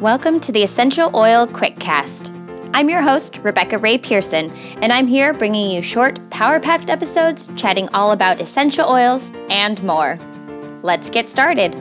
Welcome to the Essential Oil Quickcast. I'm your host, Rebekah Rae Pearson, and I'm here bringing you short, power packed episodes chatting all about essential oils and more. Let's get started.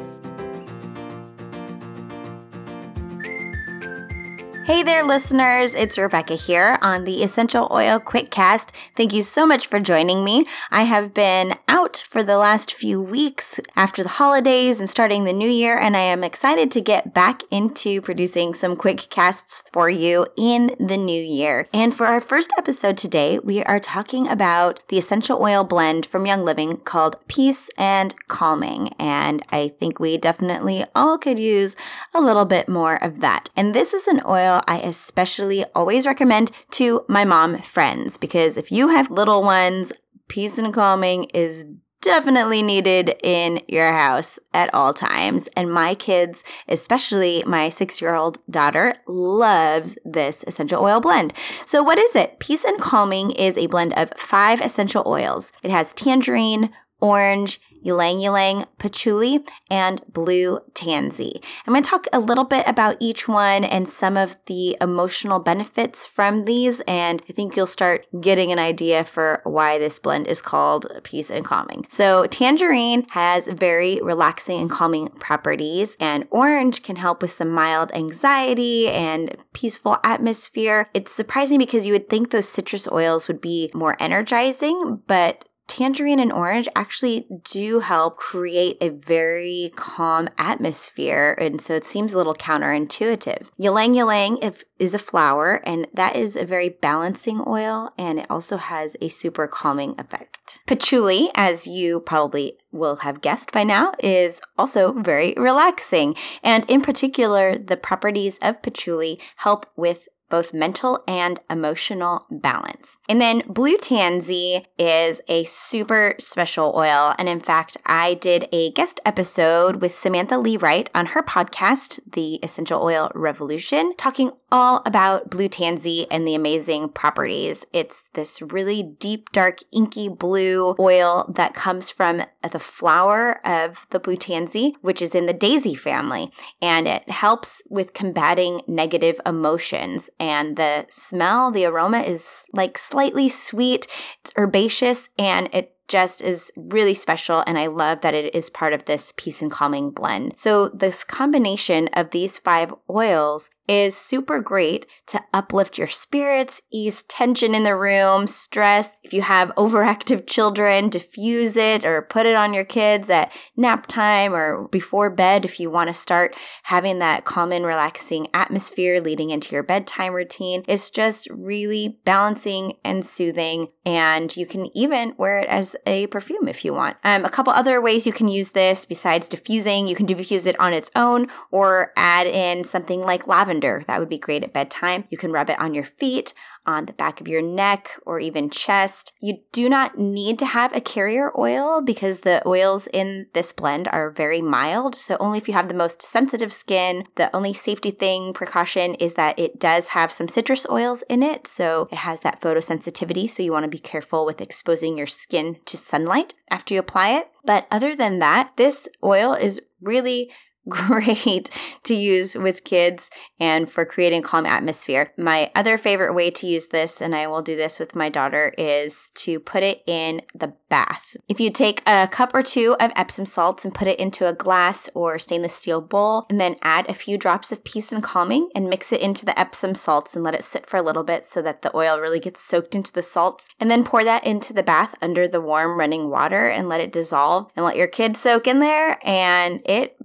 Hey there, listeners. It's Rebekah here on the Essential Oil Quickcast. Thank you so much for joining me. I have been out for the last few weeks after the holidays and starting the new year, and I am excited to get back into producing some quick casts for you in the new year. And for our first episode today, we are talking about the essential oil blend from Young Living called Peace and Calming. And I think we definitely all could use a little bit more of that. And this is an oil I especially always recommend to my mom friends because if you have little ones, peace and calming is definitely needed in your house at all times. And my kids, especially my six year old daughter, loves this essential oil blend. So, what is it? Peace and Calming is a blend of five essential oils. It has tangerine, orange, ylang ylang patchouli, and blue tansy. I'm going to talk a little bit about each one and some of the emotional benefits from these, and I think you'll start getting an idea for why this blend is called Peace and Calming. So, tangerine has very relaxing and calming properties, and orange can help with some mild anxiety and peaceful atmosphere. It's surprising because you would think those citrus oils would be more energizing, but tangerine and orange actually do help create a very calm atmosphere. And so it seems a little counterintuitive. Ylang ylang is a flower, and that is a very balancing oil, and it also has a super calming effect. Patchouli, as you probably will have guessed by now, is also very relaxing. And in particular, the properties of patchouli help with both mental and emotional balance. And then Blue Tansy is a super special oil. And in fact, I did a guest episode with Samantha Lee Wright on her podcast, The Essential Oil Revolution, talking all about Blue Tansy and the amazing properties. It's this really deep, dark, inky blue oil that comes from the flower of the Blue Tansy, which is in the daisy family. And it helps with combating negative emotions and the smell, the aroma is like slightly sweet, it's herbaceous, and it just is really special and I love that it is part of this peace and calming blend. So this combination of these five oils is super great to uplift your spirits, ease tension in the room, stress. If you have overactive children, diffuse it or put it on your kids at nap time or before bed if you want to start having that calm and relaxing atmosphere leading into your bedtime routine. It's just really balancing and soothing. And you can even wear it as a perfume if you want. Um, a couple other ways you can use this besides diffusing, you can diffuse it on its own or add in something like lavender. That would be great at bedtime. You can rub it on your feet, on the back of your neck or even chest. You do not need to have a carrier oil because the oils in this blend are very mild. So, only if you have the most sensitive skin. The only safety thing, precaution is that it does have some citrus oils in it. So, it has that photosensitivity. So, you want to be careful with exposing your skin to sunlight after you apply it. But other than that, this oil is really great to use with kids and for creating calm atmosphere. My other favorite way to use this, and I will do this with my daughter, is to put it in the bath. If you take a cup or two of Epsom salts and put it into a glass or stainless steel bowl, and then add a few drops of peace and calming and mix it into the Epsom salts and let it sit for a little bit so that the oil really gets soaked into the salts, and then pour that into the bath under the warm running water and let it dissolve and let your kids soak in there. And it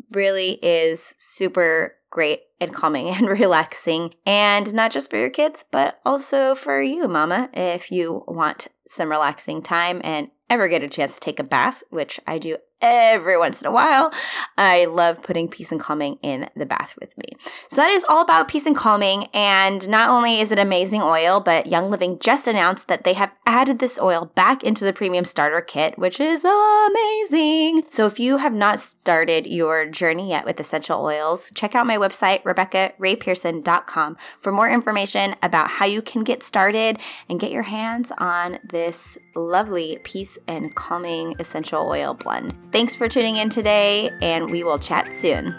is super great and calming and relaxing. And not just for your kids, but also for you, mama, if you want some relaxing time and ever get a chance to take a bath, which I do every once in a while. I love putting peace and calming in the bath with me. So that is all about peace and calming. And not only is it amazing oil, but Young Living just announced that they have added this oil back into the premium starter kit, which is amazing. So if you have not started your journey yet with essential oils, check out my website, RebekahRaePearson.com for more information about how you can get started and get your hands on this lovely peace and calming essential oil blend. Thanks for tuning in today, and we will chat soon.